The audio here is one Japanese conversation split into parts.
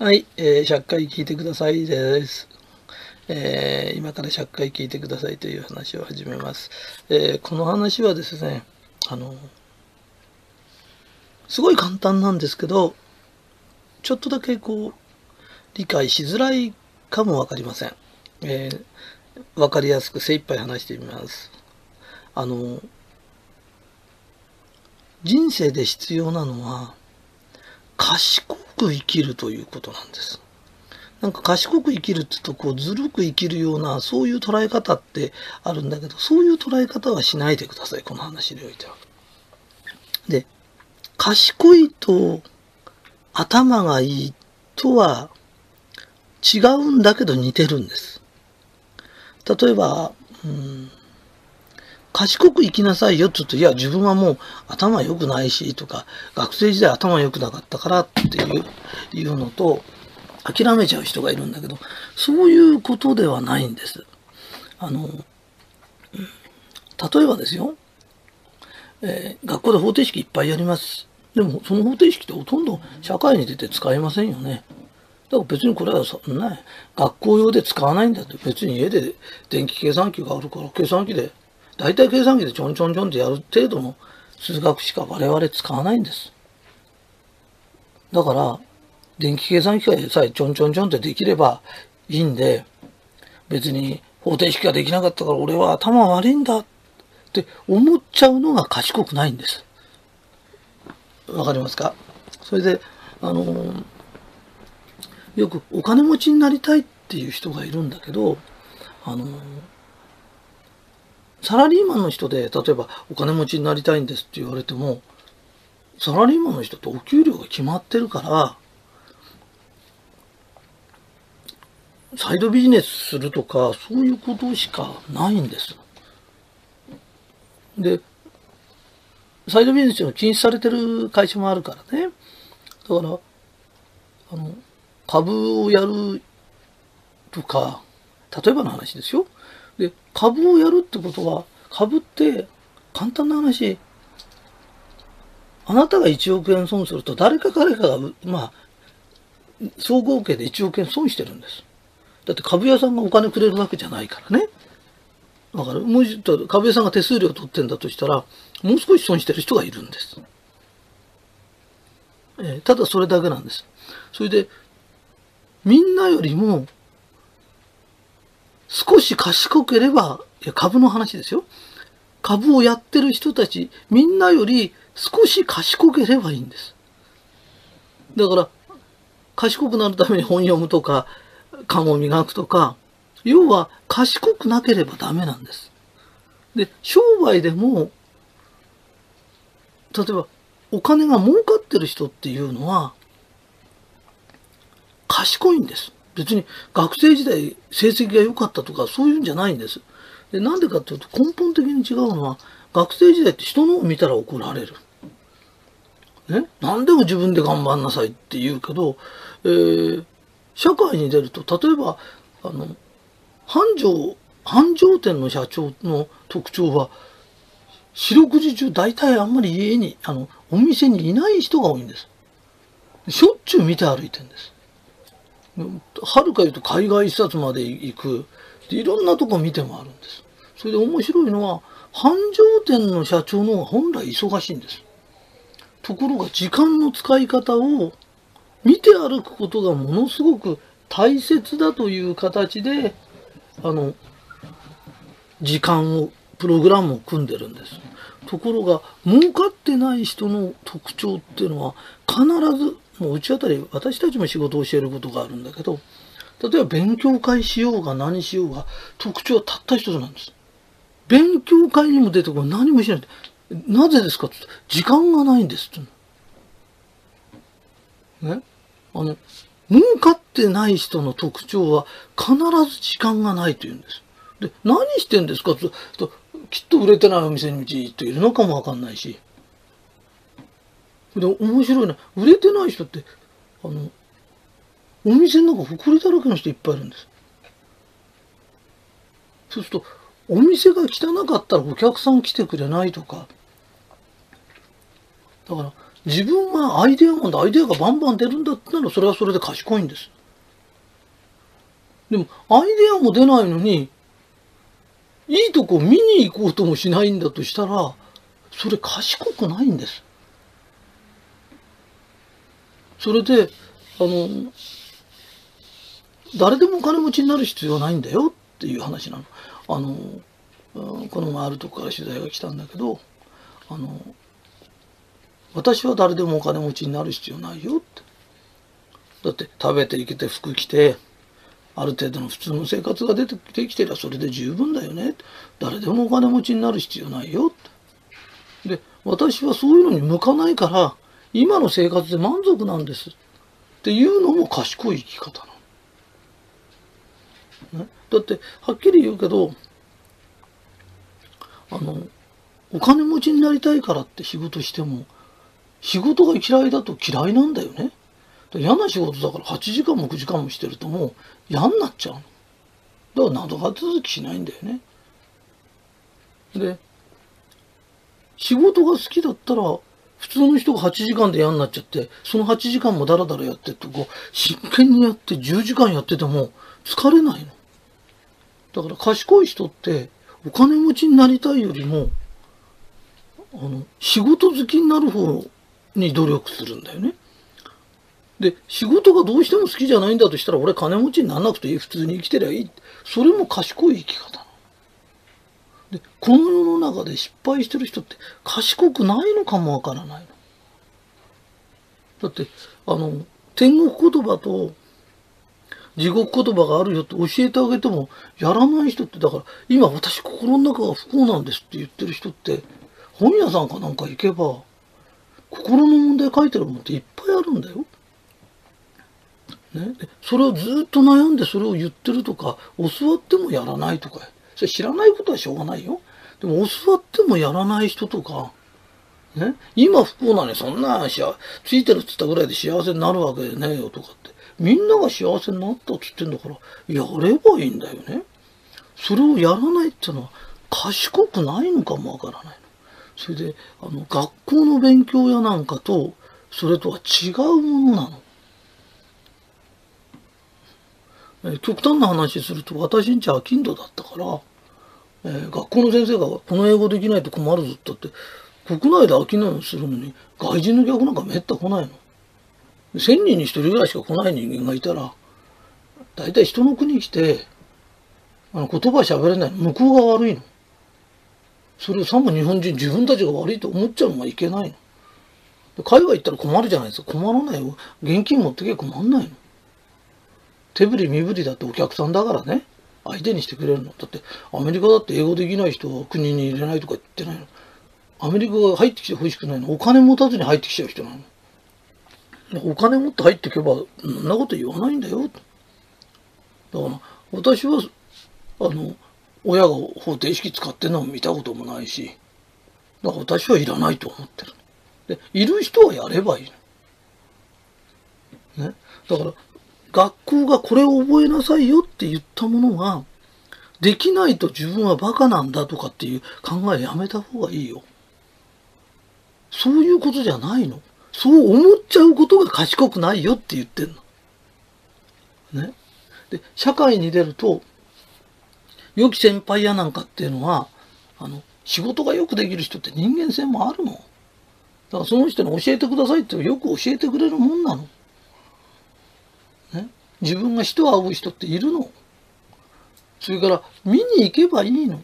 はい、えー、100回聞いてくださいです。えー、今から100回聞いてくださいという話を始めます。えー、この話はですね、あの、すごい簡単なんですけど、ちょっとだけこう、理解しづらいかもわかりません。えー、わかりやすく精一杯話してみます。あの、人生で必要なのは、賢く生きるということなんです。なんか賢く生きるって言うと、こう、ずるく生きるような、そういう捉え方ってあるんだけど、そういう捉え方はしないでください、この話においては。で、賢いと頭がいいとは違うんだけど似てるんです。例えば、うん賢く生きなさいよって言うと、いや、自分はもう頭良くないし、とか、学生時代頭良くなかったからっていう、いうのと、諦めちゃう人がいるんだけど、そういうことではないんです。あの、例えばですよ、えー、学校で方程式いっぱいやります。でも、その方程式ってほとんど社会に出て使えませんよね。だから別にこれはそんな、学校用で使わないんだって、別に家で電気計算機があるから、計算機で大体計算機でちょんちょんちょんってやる程度の数学しか我々使わないんです。だから、電気計算機でさえちょんちょんちょんってできればいいんで、別に方程式ができなかったから俺は頭悪いんだって思っちゃうのが賢くないんです。わかりますか？それで、あのよくお金持ちになりたいっていう人がいるんだけど、あのサラリーマンの人で、例えばお金持ちになりたいんですって言われても、サラリーマンの人ってお給料が決まってるから、サイドビジネスするとか、そういうことしかないんです。で、サイドビジネスの禁止されてる会社もあるからね。だから、あの、株をやるとか、例えばの話ですよ。で、株をやるってことは、株って簡単な話、あなたが1億円損すると誰か彼かが、まあ、総合計で1億円損してるんです。だって株屋さんがお金くれるわけじゃないからね。だから、もうちょっと株屋さんが手数料取ってんだとしたら、もう少し損してる人がいるんです。えー、ただそれだけなんです。それで、みんなよりも少し賢ければ、いや株の話ですよ。株をやってる人たち、みんなより少し賢ければいいんです。だから、賢くなるために本読むとか、勘を磨くとか、要は賢くなければダメなんです。で、商売でも、例えば、お金が儲かってる人っていうのは、賢いんです。別に学生時代成績が良かったとかそういうんじゃないんです。でなんでかっていうと根本的に違うのは学生時代って人のを見たら怒られる。ね、何でも自分で頑張んなさいって言うけど、えー、社会に出ると例えばあの繁盛繁盛店の社長の特徴は四六時中大体あんまり家にあのお店にいない人が多いんです。しょっちゅう見て歩いてるんです。はるか言うと海外視察まで行く。でいろんなとこ見てもあるんです。それで面白いのは繁盛店の社長の方が本来忙しいんです。ところが時間の使い方を見て歩くことがものすごく大切だという形であの時間をプログラムを組んでるんです。ところが儲かってない人の特徴っていうのは必ずもううちあたり私たちも仕事を教えることがあるんだけど例えば勉強会しようが何しようが特徴はたった一つなんです。勉強会にも出てこない。何もしない。なぜですかって時間がないんですってね。あの儲かってない人の特徴は必ず時間がないというんです。で何してんですかってきっと売れてないお店にじっといるのかもわかんないし。で、面白いな。売れてない人って、あの、お店の中埃だらけの人いっぱいいるんです。そうすると、お店が汚かったらお客さん来てくれないとか。だから、自分はアイデアマンでアイデアがバンバン出るんだったらそれはそれで賢いんです。でもアイデアも出ないのにいいとこ見に行こうともしないんだとしたらそれ賢くないんです。それであの誰でもお金持ちになる必要はないんだよっていう話なの。あのこの前あるとこから取材が来たんだけどあの私は誰でもお金持ちになる必要ないよって。だって食べていけて服着てある程度の普通の生活が出てきてりゃそれで十分だよね。誰でもお金持ちになる必要ないよって。で私はそういうのに向かないから今の生活で満足なんですっていうのも賢い生き方なの。ね、だってはっきり言うけどあのお金持ちになりたいからって仕事しても仕事が嫌いだと嫌いなんだよね。嫌な仕事だから8時間も9時間もしてるともう嫌になっちゃうだから謎が続きしないんだよね。で仕事が好きだったら普通の人が8時間で嫌になっちゃってその8時間もダラダラやってってこ真剣にやって10時間やってても疲れないの。だから賢い人ってお金持ちになりたいよりもあの仕事好きになる方に努力するんだよね。で、仕事がどうしても好きじゃないんだとしたら、俺金持ちにならなくていい。普通に生きてりゃいい。それも賢い生き方で、この世の中で失敗してる人って賢くないのかもわからないの。だって、あの、天国言葉と地獄言葉があるよって教えてあげてもやらない人って、だから今私心の中が不幸なんですって言ってる人って、本屋さんかなんか行けば、心の問題書いてるもんっていっぱいあるんだよ。ね、それをずっと悩んでそれを言ってるとか教わってもやらないとかそれ知らないことはしょうがないよ。でも教わってもやらない人とか、ね、今不幸なのにそんなしついてるっつったぐらいで幸せになるわけねえよとかって。みんなが幸せになったっつってんだからやればいいんだよね。それをやらないっていうのは賢くないのかもわからないそれであの学校の勉強やなんかとそれとは違うものなの。え極端な話すると私んちは金土だったから、えー、学校の先生がこの英語できないと困るぞってって国内で商いをするのに外人の客なんかめった来ないの。1,000人に1人ぐらいしか来ない人間がいたら大体人の国来てあの言葉喋れない向こうが悪いの。それをさも日本人自分たちが悪いと思っちゃうのがいけないの。海外行ったら困るじゃないですか。困らないよ。現金持ってけ困んないの。手振り身振りだってお客さんだからね相手にしてくれるの？だってアメリカだって英語できない人は国に入れないとか言ってないの。アメリカが入ってきてほしくないの。お金持たずに入ってきちゃう人なの。お金持って入っていけばそんなこと言わないんだよ。だから私はあの親が方程式使ってるのも見たこともないしだから私はいらないと思ってる。でいる人はやればいいね？だから学校がこれを覚えなさいよって言ったものが、できないと自分はバカなんだとかっていう考えやめた方がいいよ。そういうことじゃないの。そう思っちゃうことが賢くないよって言ってんの。ね。で、社会に出ると、良き先輩やなんかっていうのは、あの、仕事がよくできる人って人間性もあるの。だからその人に教えてくださいってよく教えてくれるもんなの。自分が人を会う人っているの？それから見に行けばいいの？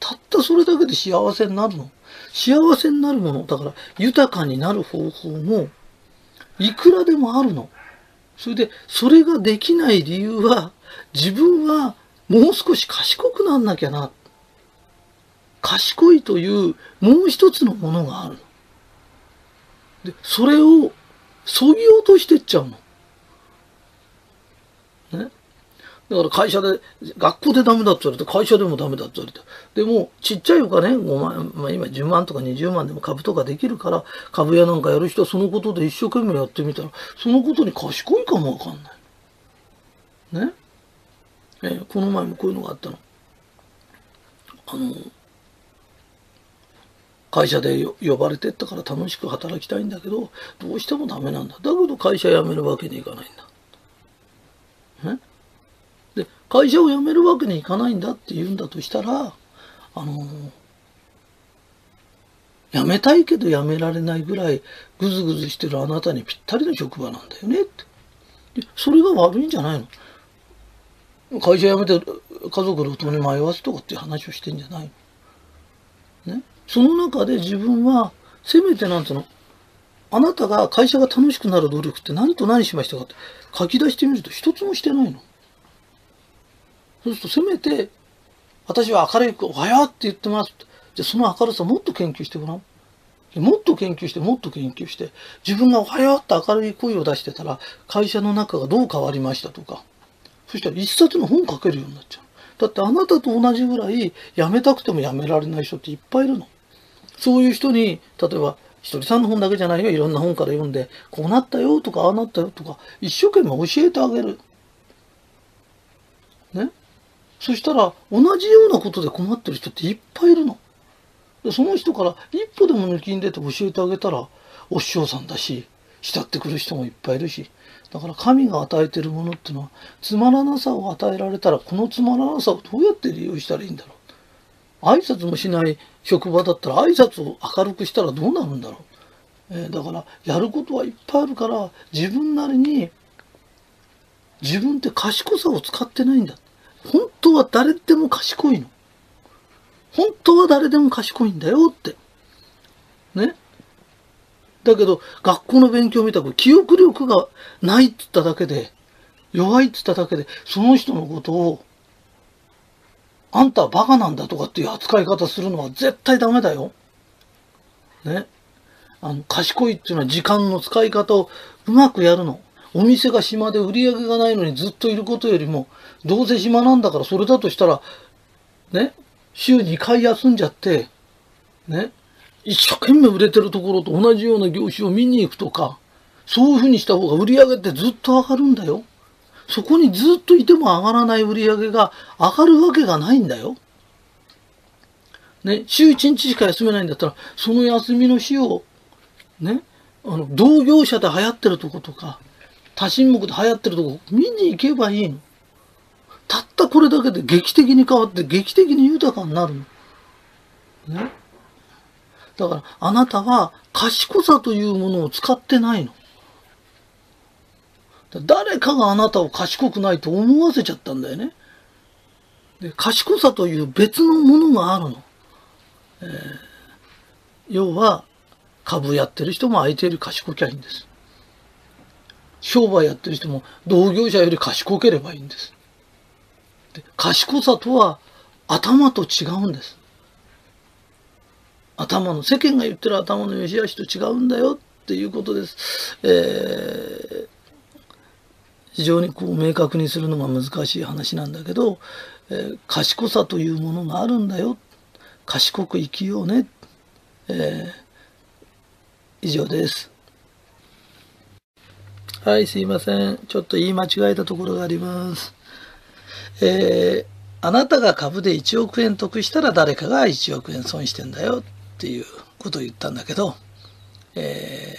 たったそれだけで幸せになるの？幸せになるもの？だから豊かになる方法もいくらでもあるの。それでそれができない理由は自分はもう少し賢くなんなきゃな。賢いというもう一つのものがあるの。で、それをそぎ落としてっちゃうの。ね。だから会社で、学校でダメだって言われて、会社でもダメだって言われて。でも、ちっちゃいお金、5万、まあ今10万とか20万でも株とかできるから、株屋なんかやる人はそのことで一生懸命やってみたら、そのことに賢いかもわかんない。ね？え、この前もこういうのがあったの。あの、会社で呼ばれてったから楽しく働きたいんだけどどうしてもダメなんだだけど会社辞めるわけにいかないんだ。で会社を辞めるわけにいかないんだって言うんだとしたらあの辞めたいけど辞められないぐらいぐずぐずしてるあなたにぴったりの職場なんだよねって。でそれが悪いんじゃないの？会社辞めて家族路頭に迷わすとかっていう話をしてんじゃないの？ね？その中で自分はせめてなんつうのあなたが会社が楽しくなる努力って何と何しましたかって書き出してみると一つもしてないの。そうするとせめて私は明るくおはようって言ってます。じゃあその明るさもっと研究してごらん。もっと研究してもっと研究して自分がおはようって明るい声を出してたら会社の中がどう変わりましたとかそしたら一冊の本書けるようになっちゃう。だってあなたと同じぐらい辞めたくても辞められない人っていっぱいいるの。そういう人に例えばひとりさんの本だけじゃないよいろんな本から読んでこうなったよとかああなったよとか一生懸命教えてあげる。ね。そしたら同じようなことで困ってる人っていっぱいいるの。その人から一歩でも抜きん出て教えてあげたらお師匠さんだし慕ってくる人もいっぱいいるしだから神が与えてるものっていうのはつまらなさを与えられたらこのつまらなさをどうやって利用したらいいんだろう。挨拶もしない職場だったら挨拶を明るくしたらどうなるんだろう、えー、だからやることはいっぱいあるから自分なりに自分って賢さを使ってないんだ。本当は誰でも賢いの本当は誰でも賢いんだよって。ね。だけど、学校の勉強みたく記憶力がないって言っただけで、弱いって言っただけで、その人のことを、あんたはバカなんだとかっていう扱い方するのは絶対ダメだよ。ね。あの、賢いっていうのは時間の使い方をうまくやるの。お店が暇で売り上げがないのにずっといることよりも、どうせ暇なんだからそれだとしたら、ね、週2回休んじゃって、ね、一生懸命売れてるところと同じような業種を見に行くとか、そういうふうにした方が売り上げってずっと上がるんだよ。そこにずっといても上がらない売り上げが上がるわけがないんだよ。ね、週1日しか休めないんだったら、その休みの日を、ね、あの、同業者で流行ってるとことか、多神目で流行ってるとこ見に行けばいいの。たったこれだけで劇的に変わって劇的に豊かになるの。ね。だからあなたは賢さというものを使ってないの。誰かがあなたを賢くないと思わせちゃったんだよね。で賢さという別のものがあるの。えー、要は株やってる人も相手より賢きゃいいんです。商売やってる人も同業者より賢ければいいんです。で賢さとは頭と違うんです。頭の、世間が言ってる頭の良し悪しと違うんだよっていうことです。えー、非常にこう明確にするのが難しい話なんだけど、えー、賢さというものがあるんだよ。賢く生きようね。えー、以上です。はい、すいません。ちょっと言い間違えたところがあります。えー、あなたが株で1億円得したら誰かが1億円損してんだよっていうことを言ったんだけど、え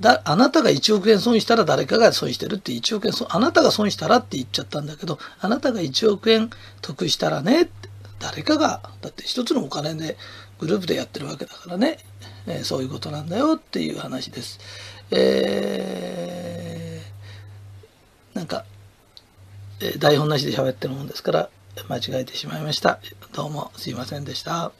ー、だあなたが1億円損したら誰かが損してるって1億円損あなたが損したらって言っちゃったんだけどあなたが1億円得したらね誰かがだって一つのお金でグループでやってるわけだからね、えー、そういうことなんだよっていう話です。えー、なんか台本なしで喋ってるもんですから間違えてしまいました。どうもすいませんでした。